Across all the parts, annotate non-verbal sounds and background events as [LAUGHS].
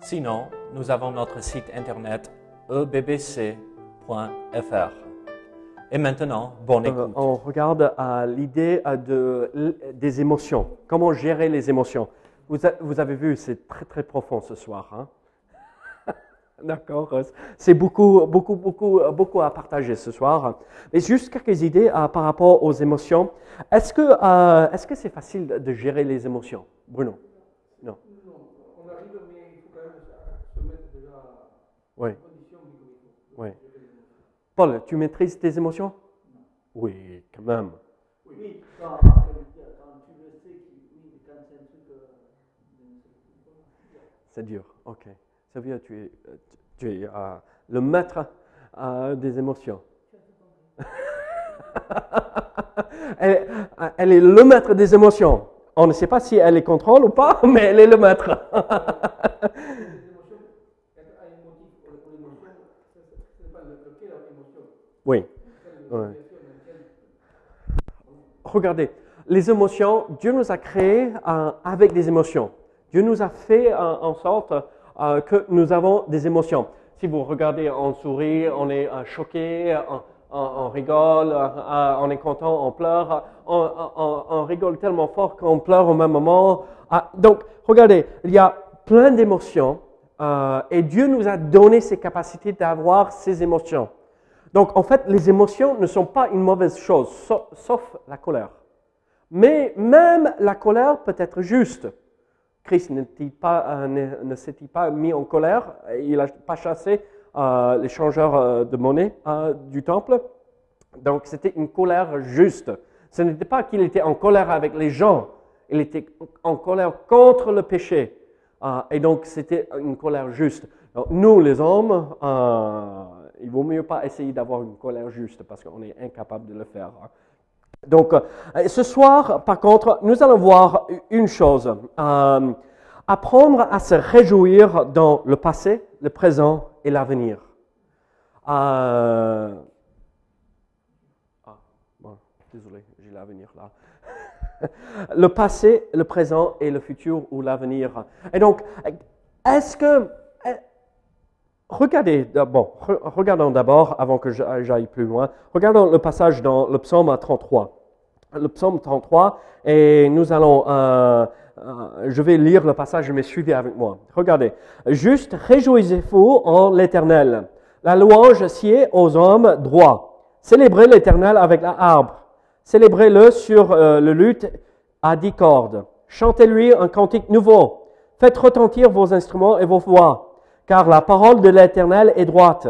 Sinon, nous avons notre site internet ebbc.fr. Et maintenant, bonne Euh, écoute. on regarde à l'idée de, des émotions. Comment gérer les émotions? Vous, a- vous avez vu, c'est très très profond ce soir. hein? [LAUGHS] D'accord. C'est beaucoup, beaucoup, beaucoup, beaucoup à partager ce soir. Mais juste quelques idées euh, par rapport aux émotions. Est-ce que, euh, est-ce que c'est facile de gérer les émotions, Bruno Non. On arrive, mais il faut quand même se mettre déjà Oui. Paul, tu maîtrises tes émotions? Oui, quand même. Oui, quand, tu le sais, qui- oui, quand c'est un truc. euh, C'est dur, ok. Sylvia, tu es, euh, tu es euh, le maître euh, des émotions. [LAUGHS] elle, elle est le maître des émotions. On ne sait pas si elle les contrôle ou pas, [LAUGHS] mais elle est le maître. [LAUGHS] Les émotions, quand tu as un motif pour pour l'émotion, ce ce n'est pas le- lequel oui. Regardez, les émotions, Dieu nous a créés euh, avec des émotions. Dieu nous a fait euh, en sorte euh, que nous avons des émotions. Si vous regardez, on sourit, on est choqué, on, rigole, on est content, on pleure, on, rigole tellement fort qu'on pleure au même moment. Donc, regardez, il y a plein d'émotions et Dieu nous a donné ces capacités d'avoir ces émotions. Donc, en fait, les émotions ne sont pas une mauvaise chose, sa- sauf la colère. Mais même la colère peut être juste. Christ euh, ne, s'est-il pas mis en colère? Il n'a pas chassé euh, les changeurs euh, de monnaie euh, du temple? Donc, c'était une colère juste. Ce n'était pas qu'il était en colère avec les gens, il était en colère contre le péché. Et donc, c'était une colère juste. Nous, les hommes, il vaut mieux pas essayer d'avoir une colère juste parce qu'on est incapable de le faire. hein. Donc, euh, ce soir, par contre, nous allons voir une chose. Euh, apprendre à se réjouir dans le passé, le présent et l'avenir. Euh, ah, bon, désolé, j'ai l'avenir là. [LAUGHS] le passé, le présent et le futur ou l'avenir. Et donc, est-ce que... Regardez, bon, re- regardons d'abord, avant que j'a- j'aille plus loin, regardons le passage dans le psaume 33. Le psaume 33, et nous allons, euh, euh, je vais lire le passage, mais suivez avec moi. Regardez, juste réjouissez-vous en l'éternel. La louange sied aux hommes droits. Célébrez l'éternel avec la harpe. Célébrez-le sur euh, le luth à dix cordes. Chantez-lui un cantique nouveau. Faites retentir vos instruments et vos voix, car la parole de l'Éternel est droite,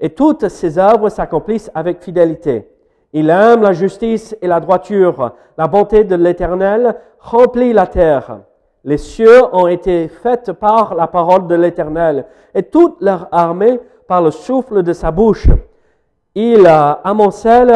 et toutes ses œuvres s'accomplissent avec fidélité. Il aime la justice et la droiture. La bonté de l'Éternel remplit la terre. Les cieux ont été faits par la parole de l'Éternel, et toute leur armée par le souffle de sa bouche. Il amoncelle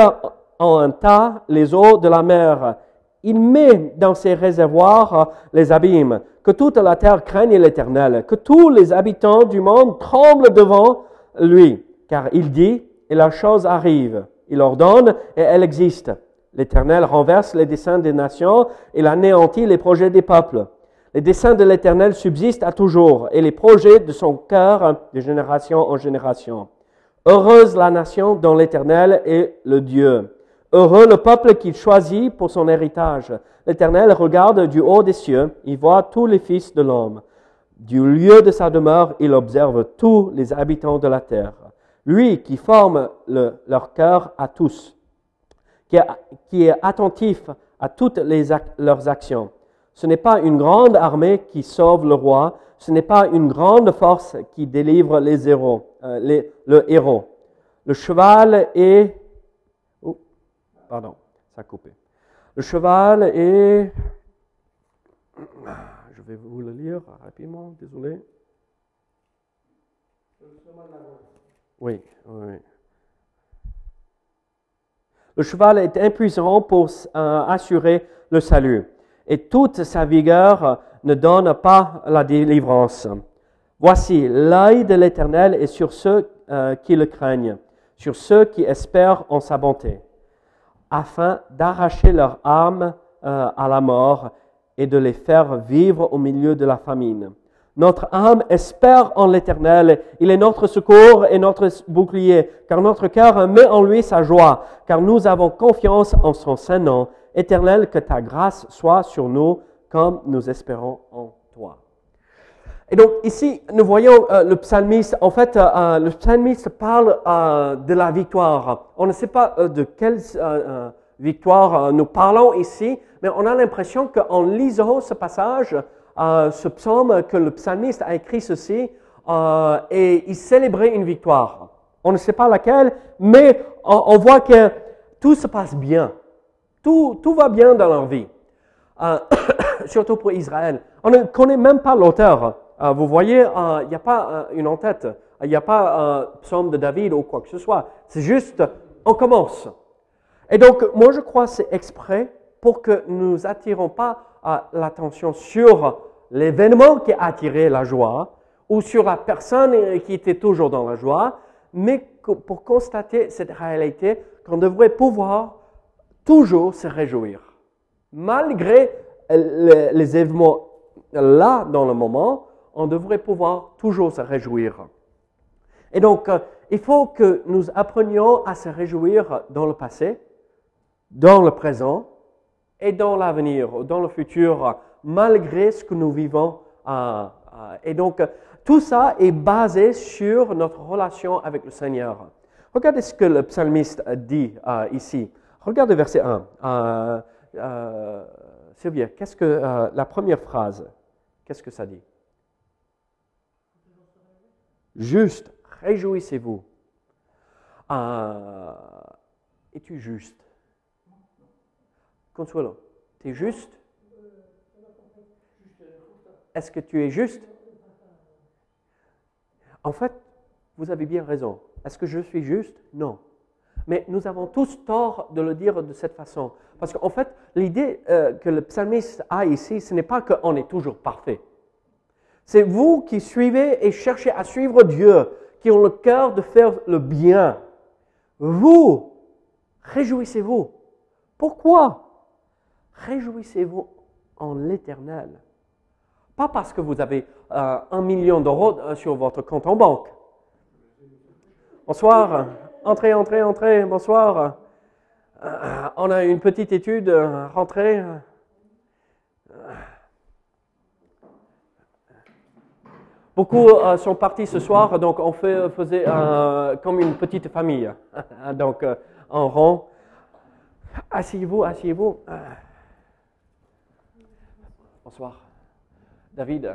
en un tas les eaux de la mer. Il met dans ses réservoirs euh, les abîmes. Que toute la terre craigne l'Éternel. Que tous les habitants du monde tremblent devant lui. Car il dit, et la chose arrive. Il ordonne, et elle existe. L'Éternel renverse les desseins des nations. Il anéantit les projets des peuples. Les desseins de l'Éternel subsistent à toujours, et les projets de son cœur de génération en génération. Heureuse la nation dont l'Éternel est le Dieu. Heureux le peuple qu'il choisit pour son héritage. L'Éternel regarde du haut des cieux, il voit tous les fils de l'homme. Du lieu de sa demeure, il observe tous les habitants de la terre. Lui qui forme le- leur cœur à tous, qui est, attentif à toutes leurs actions. Ce n'est pas une grande armée qui sauve le roi, ce n'est pas une grande force qui délivre les euh, le héros. Le cheval est... Pardon, ça a coupé. Le cheval est... Je vais vous le lire rapidement, désolé. Oui, oui. Le cheval est impuissant pour euh, assurer le salut, et toute sa vigueur ne donne pas la délivrance. Voici, l'œil de l'Éternel est sur ceux euh, qui le craignent, sur ceux qui espèrent en sa bonté, afin d'arracher leur âme euh, à la mort et de les faire vivre au milieu de la famine. Notre âme espère en l'Éternel. Il est notre secours et notre bouclier, car notre cœur met en lui sa joie, car nous avons confiance en son saint nom. Éternel, que ta grâce soit sur nous comme nous espérons en. Et donc ici, nous voyons euh, le psalmiste, en fait, euh, euh, le psalmiste parle de la victoire. On ne sait pas de quelle victoire nous parlons ici, mais on a l'impression qu'en lisant ce passage, ce psaume, que le psalmiste a écrit ceci, et il célébrait une victoire. On ne sait pas laquelle, mais on, on voit que tout se passe bien. Tout, tout va bien dans leur vie. [COUGHS] Surtout pour Israël. On ne connaît même pas l'auteur. Euh, vous voyez, euh, il n'y a pas euh, une en-tête. Il n'y a pas un psaume de David ou quoi que ce soit. C'est juste, on commence. Et donc, moi, je crois que c'est exprès pour que nous attirons pas l'attention sur l'événement qui a attiré la joie ou sur la personne qui était toujours dans la joie, mais pour constater cette réalité qu'on devrait pouvoir toujours se réjouir. Malgré les événements là dans le moment, on devrait pouvoir toujours se réjouir. Et donc, euh, il faut que nous apprenions à se réjouir dans le passé, dans le présent et dans l'avenir, dans le futur, malgré ce que nous vivons. euh, euh, et donc, tout ça est basé sur notre relation avec le Seigneur. Regardez ce que le psalmiste dit ici. Regardez verset 1. Euh, euh, Sylvia, qu'est-ce que la première phrase, qu'est-ce que ça dit? Juste, réjouissez-vous. Euh, Es-tu juste? Consuelo, tu es juste? Est-ce que tu es juste? En fait, vous avez bien raison. Est-ce que je suis juste? Non. Mais nous avons tous tort de le dire de cette façon. Parce qu'en fait, l'idée euh, que le psalmiste a ici, ce n'est pas qu'on est toujours parfait. C'est vous qui suivez et cherchez à suivre Dieu, qui ont le cœur de faire le bien. Vous, réjouissez-vous. Pourquoi? Réjouissez-vous en l'éternel. Pas parce que vous avez euh, un million d'euros euh, sur votre compte en banque. Bonsoir. Entrez, entrez, entrez. Bonsoir. Euh, on a une petite étude. Rentrez. Beaucoup euh, sont partis ce soir, donc on fait, faisait euh, comme une petite famille. [LAUGHS] donc euh, en rond. Asseyez-vous, asseyez-vous. Euh. Bonsoir. David. euh,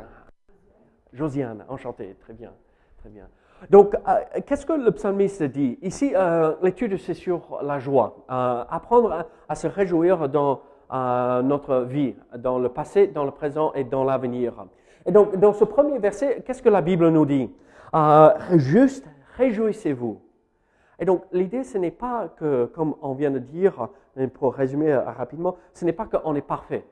Josiane, enchanté. Très bien, très bien. Donc, euh, qu'est-ce que le psalmiste dit? Ici, euh, l'étude, c'est sur la joie. Euh, apprendre à, à se réjouir dans euh, notre vie, dans le passé, dans le présent et dans l'avenir. Et donc, dans ce premier verset, qu'est-ce que la Bible nous dit? Euh, Juste, réjouissez-vous. Et donc, l'idée, ce n'est pas que, comme on vient de dire, pour résumer euh, rapidement, ce n'est pas qu'on est parfait.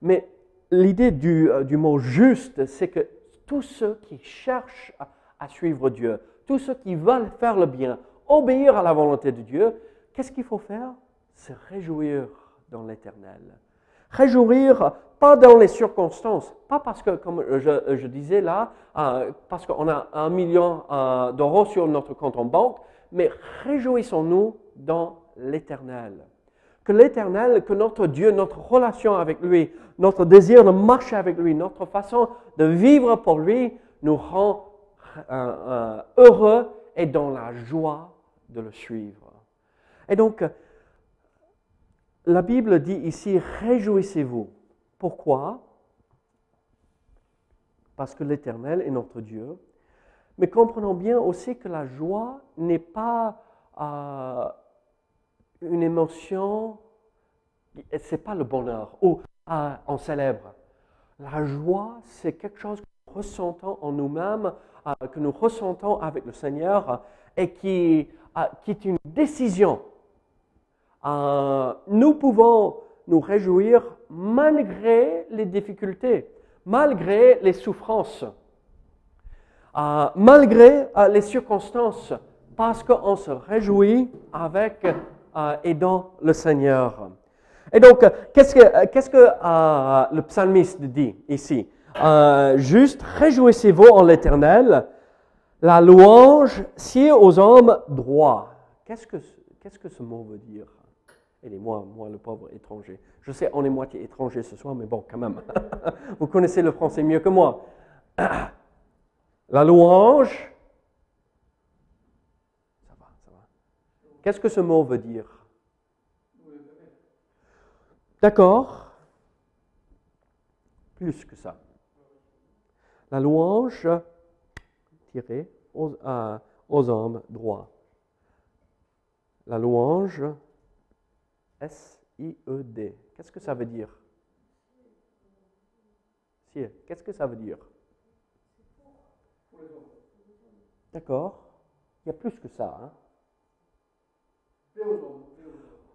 Mais l'idée du, euh, du mot juste, c'est que tous ceux qui cherchent à, à suivre Dieu, tous ceux qui veulent faire le bien, obéir à la volonté de Dieu, qu'est-ce qu'il faut faire? Se réjouir dans l'éternel. Réjouir, pas dans les circonstances, pas parce que, comme je, disais là, euh, parce qu'on a un million euh, d'euros sur notre compte en banque, mais réjouissons-nous dans l'éternel. Que l'éternel, que notre Dieu, notre relation avec lui, notre désir de marcher avec lui, notre façon de vivre pour lui, nous rend euh, heureux et dans la joie de le suivre. Et donc, la Bible dit ici, réjouissez-vous. Pourquoi? Parce que l'Éternel est notre Dieu. Mais comprenons bien aussi que la joie n'est pas euh, une émotion, c'est pas le bonheur ou euh, on célèbre. La joie, c'est quelque chose qu'on ressentons en nous-mêmes, euh, que nous ressentons avec le Seigneur, et qui, euh, qui est une décision. Euh, nous pouvons nous réjouir malgré les difficultés, malgré les souffrances, euh, malgré euh, les circonstances, parce qu'on se réjouit avec et dans le Seigneur. Et donc, qu'est-ce que, le psalmiste dit ici? Juste, réjouissez-vous en l'Éternel, la louange sied aux hommes droits. Qu'est-ce que, qu'est-ce que ce mot veut dire? Aidez-moi, moi le pauvre étranger. Je sais, on est moitié étranger ce soir, mais bon, quand même. [LAUGHS] Vous connaissez le français mieux que moi. [CLEARS THROAT] La louange. Ça va, ça va. Qu'est-ce que ce mot veut dire? D'accord. Plus que ça. La louange tirée aux, euh, aux hommes droits. La louange, S-I-E-D. Qu'est-ce que ça veut dire? Qu'est-ce que ça veut dire? D'accord. Il y a plus que ça. hein.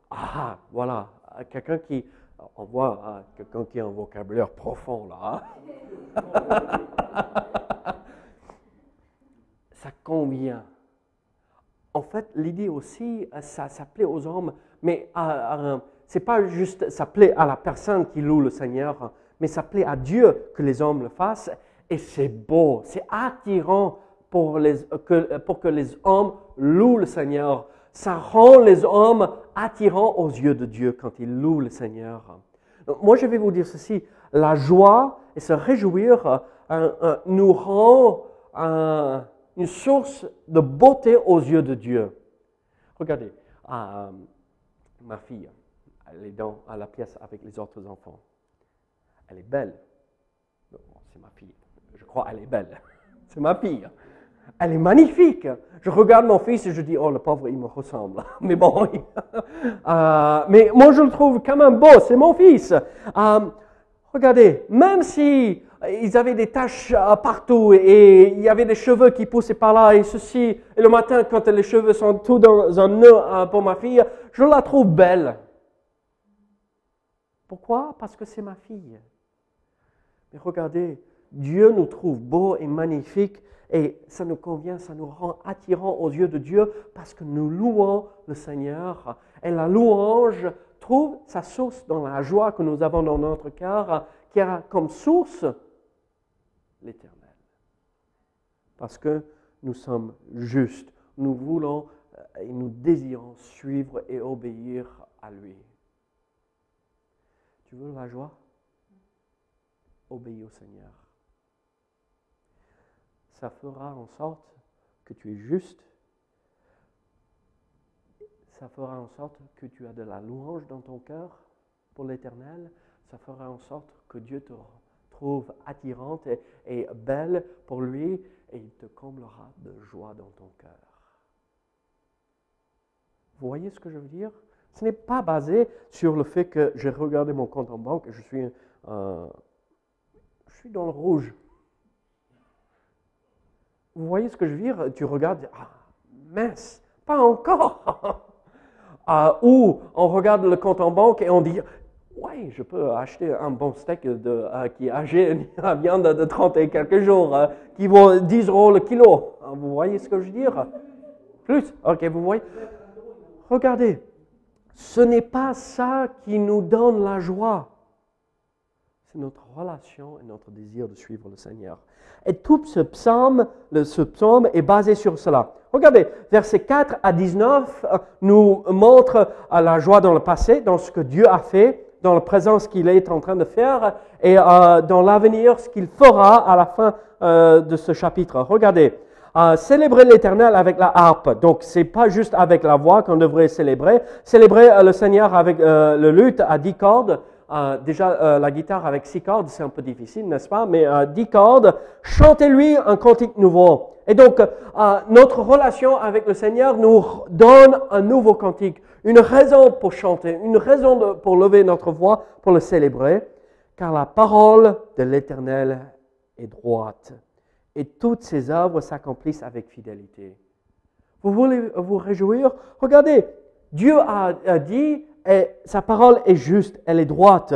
Ah, voilà. Quelqu'un qui. On voit ah, quelqu'un qui a un vocabulaire profond là. hein. [LAUGHS] ça convient. En fait, l'idée aussi, ça s'appelait aux hommes, mais euh, c'est pas juste ça plaît à la personne qui loue le Seigneur, mais ça plaît à Dieu que les hommes le fassent. Et c'est beau, c'est attirant pour, les, que, pour que les hommes louent le Seigneur. Ça rend les hommes attirants aux yeux de Dieu quand ils louent le Seigneur. Moi, je vais vous dire ceci, la joie et se réjouir euh, euh, nous rend euh, une source de beauté aux yeux de Dieu. Regardez, ma fille, elle est dans la pièce avec les autres enfants. Elle est belle. C'est ma fille. Je crois qu'elle est belle. [LAUGHS] C'est ma fille. Elle est magnifique. Je regarde mon fils et je dis, oh, le pauvre, il me ressemble. [LAUGHS] Mais bon, [LAUGHS] euh, mais moi, je le trouve quand même beau. C'est mon fils. Euh, regardez, même si ils avaient des taches euh, partout et il y avait des cheveux qui poussaient par là et ceci, et le matin, quand les cheveux sont tous dans un nœud euh, pour ma fille, je la trouve belle. Pourquoi? Parce que c'est ma fille. Mais regardez, Dieu nous trouve beaux et magnifiques et ça nous convient, ça nous rend attirants aux yeux de Dieu parce que nous louons le Seigneur. Et la louange trouve sa source dans la joie que nous avons dans notre cœur qui a comme source l'éternel. Parce que nous sommes justes, nous voulons euh, et nous désirons suivre et obéir à lui. Tu veux la joie? Obéis au Seigneur. Ça fera en sorte que tu es juste. Ça fera en sorte que tu as de la louange dans ton cœur pour l'Éternel. Ça fera en sorte que Dieu te trouve attirante et, belle pour lui et il te comblera de joie dans ton cœur. Vous voyez ce que je veux dire? Ce n'est pas basé sur le fait que j'ai regardé mon compte en banque et je suis, je suis dans le rouge. Vous voyez ce que je veux dire? Tu regardes, ah, mince, pas encore. [LAUGHS] Ah, ou on regarde le compte en banque et on dit, oui, je peux acheter un bon steak de, euh, qui est âgé à viande de 30 et quelques jours, euh, qui vaut 10 euros le kilo. Ah, Vous voyez ce que je veux dire? Plus? Ok, vous voyez? Regardez, ce n'est pas ça qui nous donne la joie. C'est notre relation et notre désir de suivre le Seigneur. Et tout ce psaume, ce psaume est basé sur cela. Regardez, versets 4 à 19 euh, nous montre euh, la joie dans le passé, dans ce que Dieu a fait, dans le présent, ce qu'il est en train de faire, et euh, dans l'avenir, ce qu'il fera à la fin de ce chapitre. Regardez, célébrer l'Éternel avec la harpe. Donc, c'est pas juste avec la voix qu'on devrait célébrer. Célébrer le Seigneur avec le luth à 10 cordes. Euh, déjà, euh, la guitare avec 6 cordes, c'est un peu difficile, n'est-ce pas? Mais euh, 10 cordes, chantez-lui un cantique nouveau. Et donc, notre relation avec le Seigneur nous donne un nouveau cantique, une raison pour chanter, une raison pour lever notre voix, pour le célébrer, car la parole de l'Éternel est droite, et toutes ses œuvres s'accomplissent avec fidélité. Vous voulez vous réjouir? Regardez, Dieu a dit, sa parole est juste, elle est droite.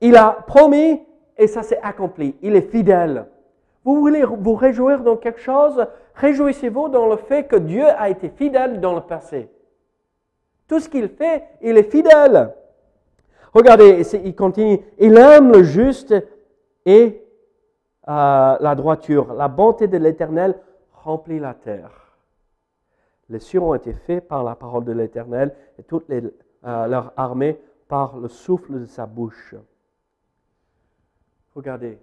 Il a promis et ça s'est accompli. Il est fidèle. Vous voulez vous réjouir dans quelque chose? Réjouissez-vous dans le fait que Dieu a été fidèle dans le passé. Tout ce qu'il fait, il est fidèle. Regardez, il continue. Il aime le juste et euh, la droiture. La bonté de l'Éternel remplit la terre. Les cieux ont été faits par la parole de l'Éternel et toute les, euh, leur armée par le souffle de sa bouche. Regardez,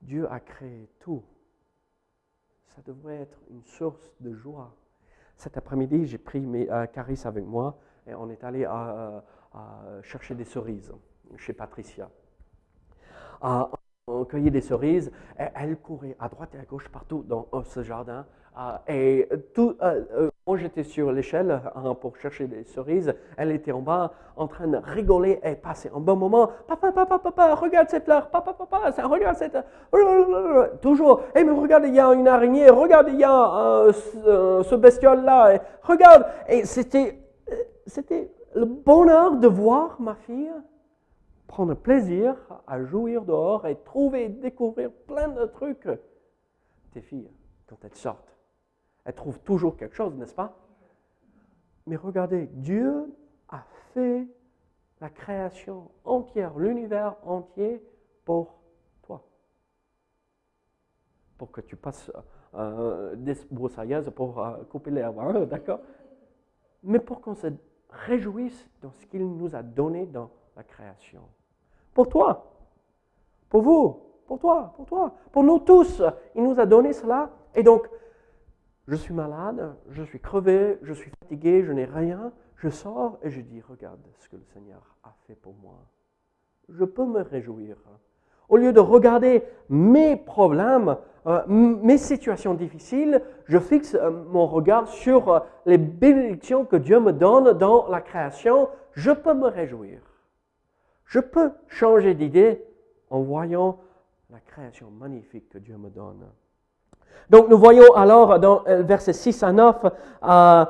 Dieu a créé tout. Ça devrait être une source de joie. Cet après-midi, j'ai pris mes euh, avec moi et on est allé à, chercher des cerises chez Patricia. Euh, on cueillait des cerises et elle courait à droite et à gauche partout dans ce jardin. Euh, et tout, moi, j'étais sur l'échelle hein, pour chercher des cerises. Elle était en bas en train de rigoler et passer un bon moment. Papa, papa, papa, regarde cette fleur. Papa, papa, ça, regarde cette. Toujours. Et eh, mais regarde, il y a une araignée. Regarde, il y a euh, euh, ce, bestiole-là. Regarde. Et c'était, euh, c'était le bonheur de voir ma fille prendre plaisir à jouir dehors et trouver, découvrir plein de trucs. Tes filles, quand elles sortent, elle trouve toujours quelque chose, n'est-ce pas? Mais regardez, Dieu a fait la création entière, l'univers entier pour toi. Pour que tu passes euh, des broussailleuses pour euh, couper les herbes, d'accord? Mais pour qu'on se réjouisse dans ce qu'il nous a donné dans la création. Pour toi, pour vous, pour toi, pour toi, pour nous tous, il nous a donné cela. Et donc, je suis malade, je suis crevé, je suis fatigué, je n'ai rien. Je sors et je dis, regarde ce que le Seigneur a fait pour moi. Je peux me réjouir. Au lieu de regarder mes problèmes, euh, mes situations difficiles, je fixe euh, mon regard sur euh, les bénédictions que Dieu me donne dans la création. Je peux me réjouir. Je peux changer d'idée en voyant la création magnifique que Dieu me donne. Donc nous voyons alors dans euh, versets 6 à 9 euh, euh,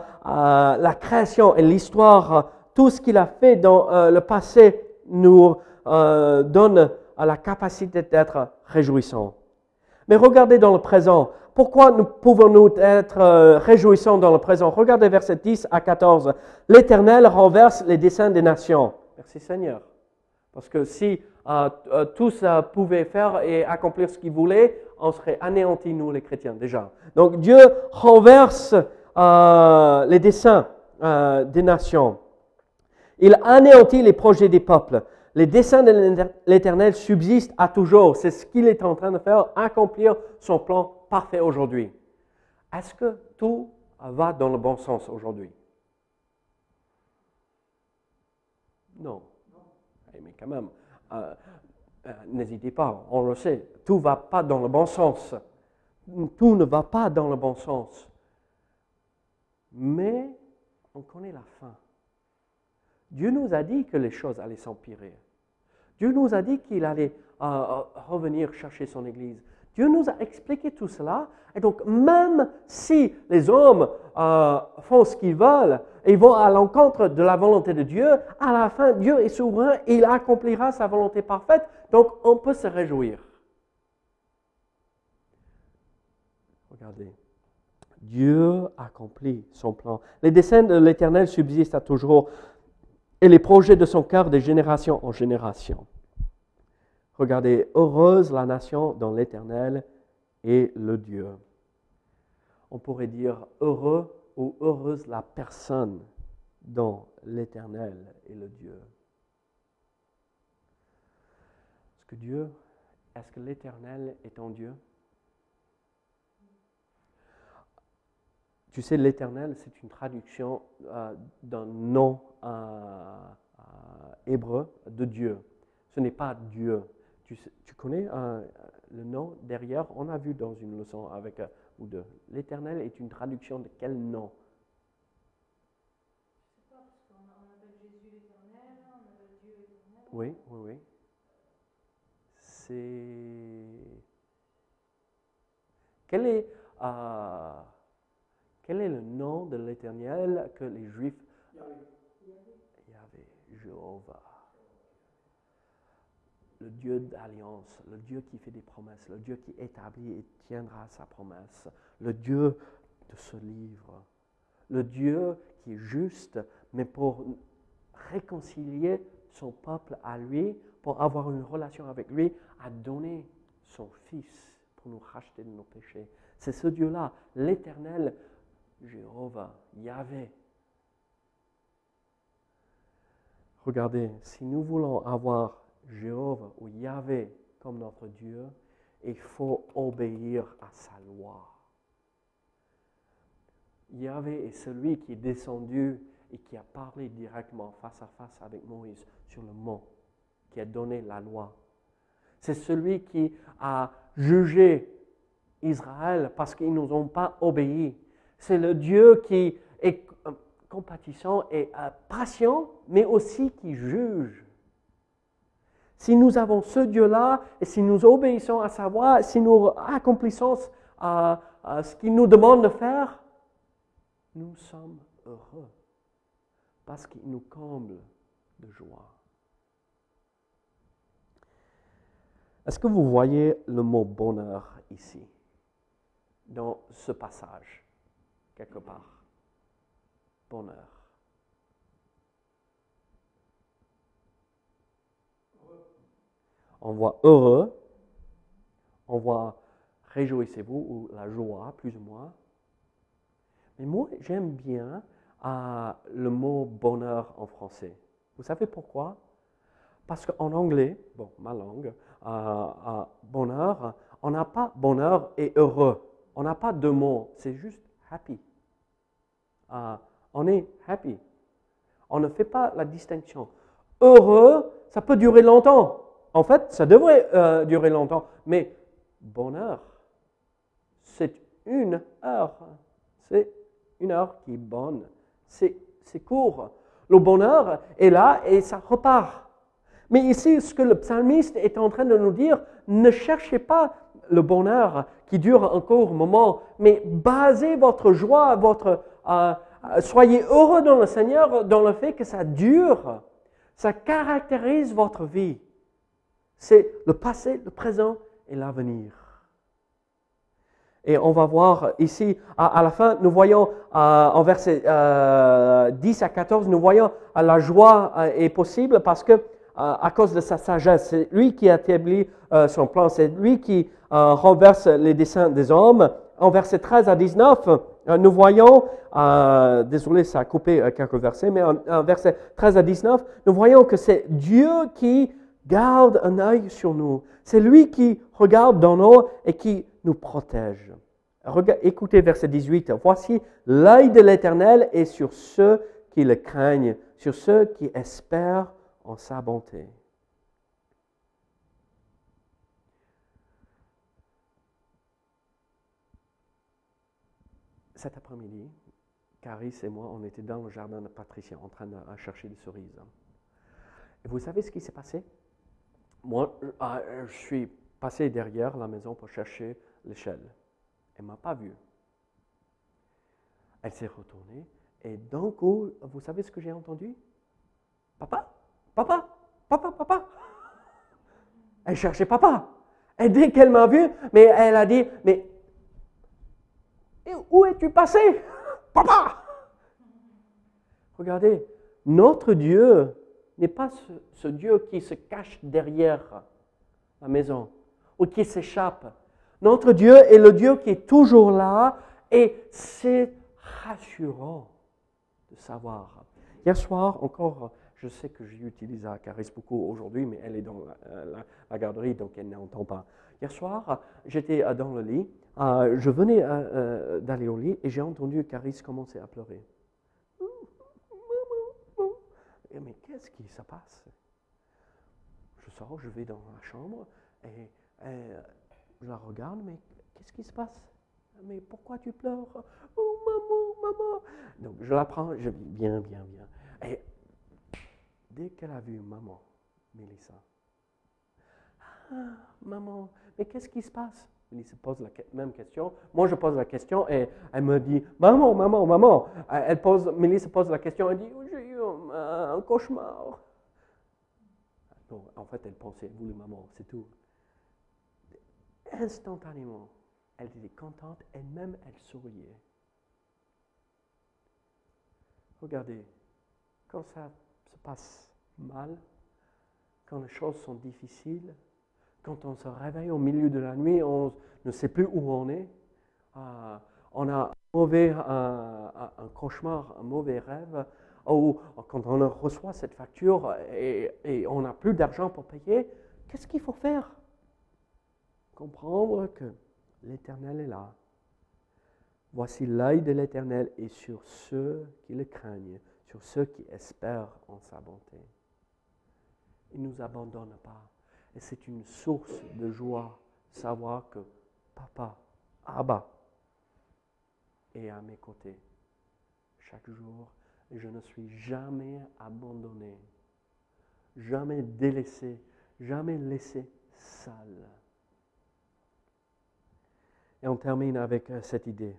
la création et l'histoire, tout ce qu'il a fait dans le passé nous donne la capacité d'être réjouissants. Mais regardez dans le présent. Pourquoi nous pouvons-nous être réjouissants dans le présent? Regardez versets 10 à 14. L'Éternel renverse les desseins des nations. Merci Seigneur. Parce que si tous pouvaient faire et accomplir ce qu'ils voulaient, on serait anéantis, nous les chrétiens, déjà. Donc Dieu renverse euh, les desseins euh, des nations. Il anéantit les projets des peuples. Les desseins de l'Éternel subsistent à toujours. C'est ce qu'il est en train de faire, accomplir son plan parfait aujourd'hui. Est-ce que tout va dans le bon sens aujourd'hui? Non. Eh, mais quand même, euh, euh, n'hésitez pas, on le sait, tout ne va pas dans le bon sens. Tout ne va pas dans le bon sens. Mais on connaît la fin. Dieu nous a dit que les choses allaient s'empirer. Dieu nous a dit qu'il allait euh, revenir chercher son Église. Dieu nous a expliqué tout cela. Et donc, même si les hommes font ce qu'ils veulent et vont à l'encontre de la volonté de Dieu, à la fin, Dieu est souverain et il accomplira sa volonté parfaite. Donc, on peut se réjouir. Regardez. Dieu accomplit son plan. Les desseins de l'Éternel subsistent à toujours et les projets de son cœur de génération en génération. Regardez, heureuse la nation dont l'Éternel est le Dieu. On pourrait dire heureux ou heureuse la personne dont l'Éternel est le Dieu. Est-ce que Dieu, est-ce que l'Éternel est ton Dieu? Tu sais, l'Éternel, c'est une traduction euh, d'un nom euh, euh, hébreu de Dieu. Ce n'est pas Dieu. Tu, connais le nom derrière? On a vu dans une leçon avec ou deux. L'éternel est une traduction de quel nom? Oui, oui, oui. C'est. Quel est, euh, quel est le nom de l'Éternel que les Juifs Yahvé, Jéhovah. Le Dieu d'alliance, le Dieu qui fait des promesses, le Dieu qui établit et tiendra sa promesse, le Dieu de ce livre, le Dieu qui est juste, mais pour réconcilier son peuple à lui, pour avoir une relation avec lui, a donné son Fils pour nous racheter de nos péchés. C'est ce Dieu-là, l'éternel Jéhovah, Yahvé. Regardez, si nous voulons avoir Jéhovah ou Yahvé comme notre Dieu, il faut obéir à sa loi. Yahvé est celui qui est descendu et qui a parlé directement face à face avec Moïse sur le mont, qui a donné la loi. C'est celui qui a jugé Israël parce qu'ils nous ont pas obéi. C'est le Dieu qui est compatissant et euh, patient, mais aussi qui juge. Si nous avons ce Dieu-là, et si nous obéissons à sa voix, si nous accomplissons euh, euh, ce qu'il nous demande de faire, nous sommes heureux parce qu'il nous comble de joie. Est-ce que vous voyez le mot bonheur ici, dans ce passage, quelque part? Bonheur. On voit heureux, on voit réjouissez-vous ou la joie, plus ou moins. Mais moi, j'aime bien euh, le mot bonheur en français. Vous savez pourquoi? Parce qu'en anglais, bon, ma langue, euh, euh, bonheur, on n'a pas bonheur et heureux. On n'a pas deux mots, c'est juste happy. on est happy. On ne fait pas la distinction. Heureux, ça peut durer longtemps. En fait, ça devrait durer longtemps. Mais bonheur, c'est une heure. C'est une heure qui est bonne. C'est court. Le bonheur est là et ça repart. Mais ici, ce que le psalmiste est en train de nous dire, ne cherchez pas le bonheur qui dure un moment, mais basez votre joie, votre, euh, euh, soyez heureux dans le Seigneur, dans le fait que ça dure. Ça caractérise votre vie. C'est le passé, le présent et l'avenir. Et on va voir ici, à, la fin, nous voyons euh, en verset 10 à 14, nous voyons la joie est possible parce que à cause de sa sagesse. C'est lui qui établit euh, son plan, c'est lui qui euh, renverse les desseins des hommes. En versets 13 à 19, euh, nous voyons, désolé, ça a coupé quelques versets, mais en, en versets 13 à 19, nous voyons que c'est Dieu qui garde un œil sur nous. C'est lui qui regarde dans nous et qui nous protège. écoutez verset 18. Voici l'œil de l'Éternel est sur ceux qui le craignent, sur ceux qui espèrent en sa bonté. Cet après-midi, Caris et moi, on était dans le jardin de Patricia en train de chercher des cerises. Et vous savez ce qui s'est passé? Moi, ah, je suis passé derrière la maison pour chercher l'échelle. Elle ne m'a pas vu. Elle s'est retournée et d'un coup, vous savez ce que j'ai entendu? Papa? Papa, papa, papa? [LAUGHS] Elle cherchait papa. Et dès qu'elle m'a vu, mais elle a dit, mais où es-tu passé? [LAUGHS] Papa Regardez, notre Dieu n'est pas ce, Dieu qui se cache derrière la maison ou qui s'échappe. Notre Dieu est le Dieu qui est toujours là et c'est rassurant de savoir. Hier soir, encore je sais que j'utilise la caresse beaucoup aujourd'hui, mais elle est dans la, garderie, donc elle n'entend pas. Hier soir, j'étais euh, dans le lit, euh, je venais euh, d'aller au lit et j'ai entendu Caris commencer à pleurer. Mais qu'est-ce qui se passe. Je sors, je vais dans la chambre et, je la regarde, mais qu'est-ce qui se passe? Mais pourquoi tu pleures? Oh maman, maman! Donc je la prends, je dis bien, bien, bien. Et dès qu'elle a vu maman, Mélissa, ah, maman, mais qu'est-ce qui se passe Millie se pose la même question. Moi, je pose la question et elle me dit Maman, maman, maman. Elle pose, se pose la question et dit Oh, J'ai eu un, cauchemar. En fait, elle pensait Vous, les mamans, c'est tout. Instantanément, elle était contente et même elle souriait. Regardez, quand ça se passe mal, quand les choses sont difficiles, quand on se réveille au milieu de la nuit, on ne sait plus où on est, euh, on a un mauvais un, un- cauchemar, un mauvais rêve, ou quand on reçoit cette facture et, et on n'a plus d'argent pour payer, qu'est-ce qu'il faut faire? Comprendre que l'Éternel est là. Voici l'œil de l'Éternel est sur ceux qui le craignent, sur ceux qui espèrent en sa bonté. Il ne nous abandonne pas. Et c'est une source de joie savoir que Papa, Abba, est à mes côtés chaque jour et je ne suis jamais abandonné, jamais délaissé, jamais laissé seul. Et on termine avec euh, cette idée.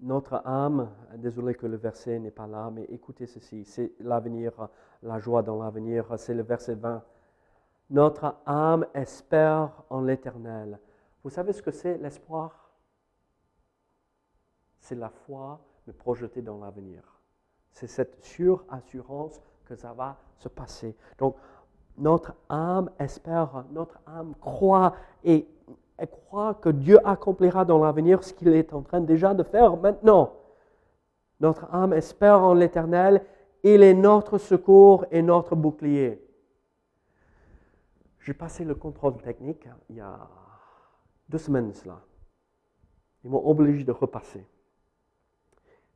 Notre âme, désolé que le verset n'est pas là, mais écoutez ceci, c'est l'avenir, la joie dans l'avenir, c'est le verset 20. Notre âme espère en l'éternel. Vous savez ce que c'est l'espoir? C'est la foi, mais projetée dans l'avenir. C'est cette surassurance que ça va se passer. Donc, notre âme espère, notre âme croit et elle croit que Dieu accomplira dans l'avenir ce qu'il est en train déjà de faire maintenant. Notre âme espère en l'Éternel, il est notre secours et notre bouclier. J'ai passé le contrôle technique hein, il y a deux semaines cela. Ils m'ont obligé de repasser.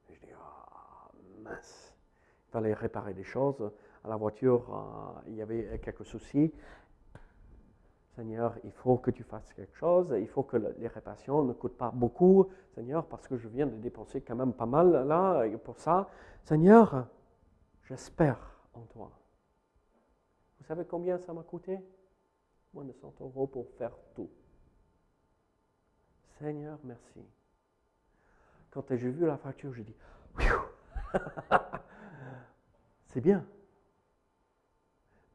Je dis, ah, mince, il fallait réparer des choses. À la voiture, euh, il y avait quelques soucis. Seigneur, il faut que tu fasses quelque chose, il faut que le- les réparations ne coûtent pas beaucoup, Seigneur, parce que je viens de dépenser quand même pas mal là pour ça. Seigneur, j'espère en toi. Vous savez combien ça m'a coûté? Moins de 100 euros pour faire tout. Seigneur, merci. Quand j'ai vu la facture, j'ai dit, [LAUGHS] c'est bien.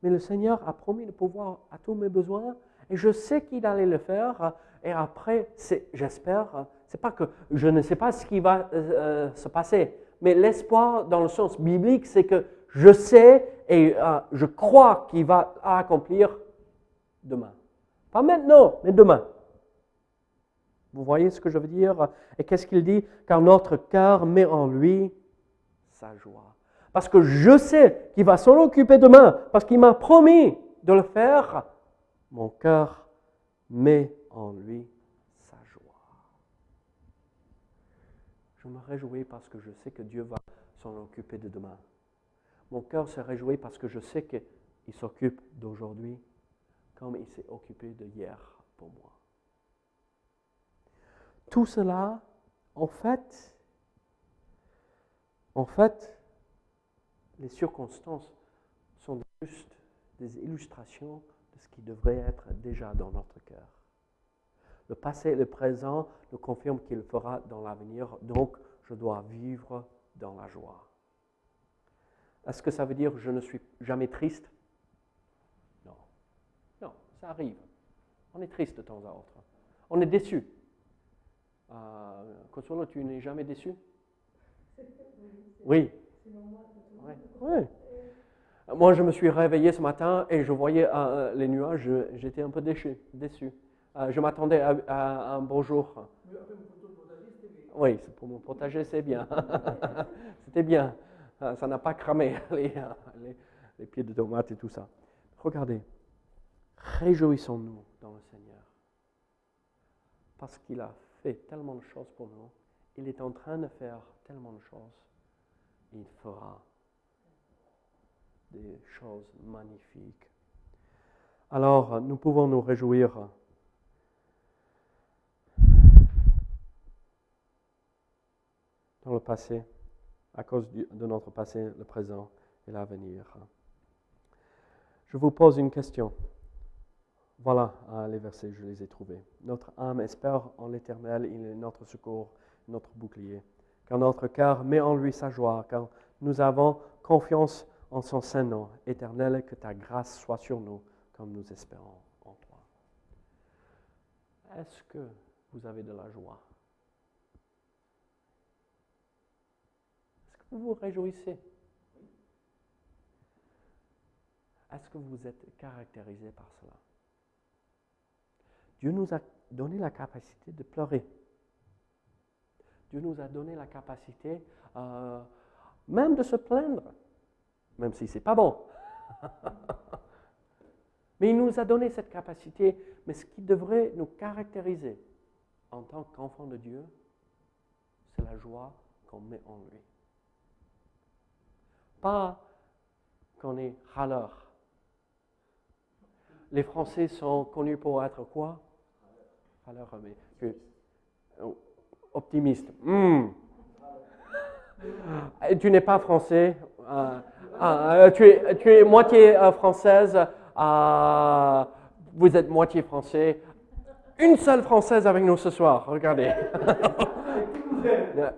Mais le Seigneur a promis de pouvoir à tous mes besoins et je sais qu'il allait le faire. Et après, j'espère, c'est pas que je ne sais pas ce qui va euh, euh, se passer, mais l'espoir dans le sens biblique, c'est que je sais et euh, je crois qu'il va accomplir demain. Pas maintenant, mais demain. Vous voyez ce que je veux dire? Et qu'est-ce qu'il dit? Car notre cœur met en lui sa joie. Parce que je sais qu'il va s'en occuper demain, parce qu'il m'a promis de le faire, mon cœur met en lui sa joie. Je me réjouis parce que je sais que Dieu va s'en occuper de demain. Mon cœur se réjouit parce que je sais qu'il s'occupe d'aujourd'hui comme il s'est occupé de hier pour moi. Tout cela, en fait, en fait, les circonstances sont juste des illustrations de ce qui devrait être déjà dans notre cœur. Le passé et le présent nous confirment qu'il fera dans l'avenir, donc je dois vivre dans la joie. Est-ce que ça veut dire que je ne suis jamais triste? Ça arrive. On est triste de temps à autre. On est déçu. Euh, tu n'es jamais déçu? Oui. Moi, je me suis réveillé ce matin et je voyais euh, les nuages, j'étais un peu déçu. déçu. Euh, je m'attendais à, un beau jour. Oui, pour mon potager, c'est bien. [LAUGHS] C'était bien. Euh, Ça n'a pas cramé [LAUGHS] les, les- les pieds de tomates et tout ça. Regardez, réjouissons-nous dans le Seigneur. Parce qu'il a fait tellement de choses pour nous. Il est en train de faire tellement de choses. Il fera des choses magnifiques. Alors, nous pouvons nous réjouir dans le passé, à cause de notre passé, le présent et l'avenir. Je vous pose une question. Voilà euh, les versets, je les ai trouvés. Notre âme espère en l'Éternel, il est notre secours, notre bouclier. Car notre cœur met en lui sa joie, car nous avons confiance en son saint nom. Éternel, que ta grâce soit sur nous, comme nous espérons en toi. Est-ce que vous avez de la joie? Est-ce que vous vous réjouissez? Est-ce que vous êtes caractérisé par cela? Dieu nous a donné la capacité de pleurer. Dieu nous a donné la capacité euh, même de se plaindre, même si ce n'est pas bon. [LAUGHS] mais il nous a donné cette capacité, mais ce qui devrait nous caractériser en tant qu'enfants de Dieu, c'est la joie qu'on met en lui. Pas qu'on est râleur. Les Français sont connus pour être quoi? Râleur, mais que- optimiste. Hmm. Euh, Tu n'es pas français. euh, euh, tu, es, moitié euh, française. euh, vous êtes moitié français. Une seule française avec nous ce soir. Regardez.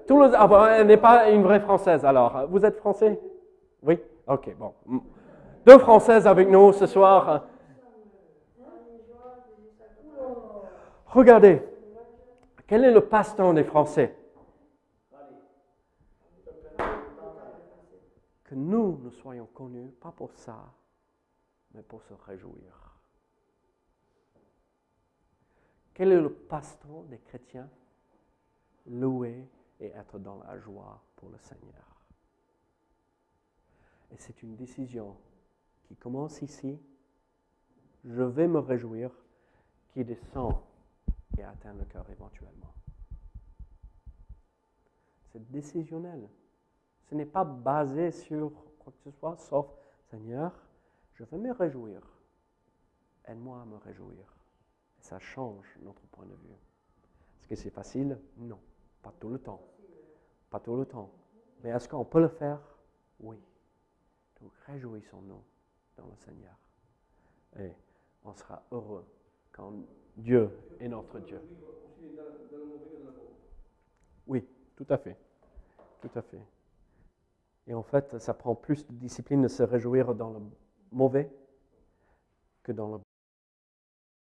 Toulouse. Ah elle n'est pas une vraie française alors. Vous êtes français? Oui? Ok, bon. Deux françaises avec nous ce soir. Regardez. Quel est le passe-temps des Français? Que nous, nous soyons connus, pas pour ça, mais pour se réjouir. Quel est le passe-temps des chrétiens? Louer et être dans la joie pour le Seigneur. Et c'est une décision qui commence ici. Je vais me réjouir, qui descend atteint le cœur éventuellement. C'est décisionnel. Ce n'est pas basé sur quoi que ce soit, sauf Seigneur, je veux me réjouir. Aide-moi à me réjouir. Ça change notre point de vue. Est-ce que c'est facile? Non, pas tout le temps. Pas tout le temps. Mais est-ce qu'on peut le faire? Oui. Donc réjouissons-nous dans le Seigneur. Et on sera heureux quand Dieu est notre Dieu. Oui, tout à fait. Tout à fait. Et en fait, ça prend plus de discipline de se réjouir dans le mauvais que dans le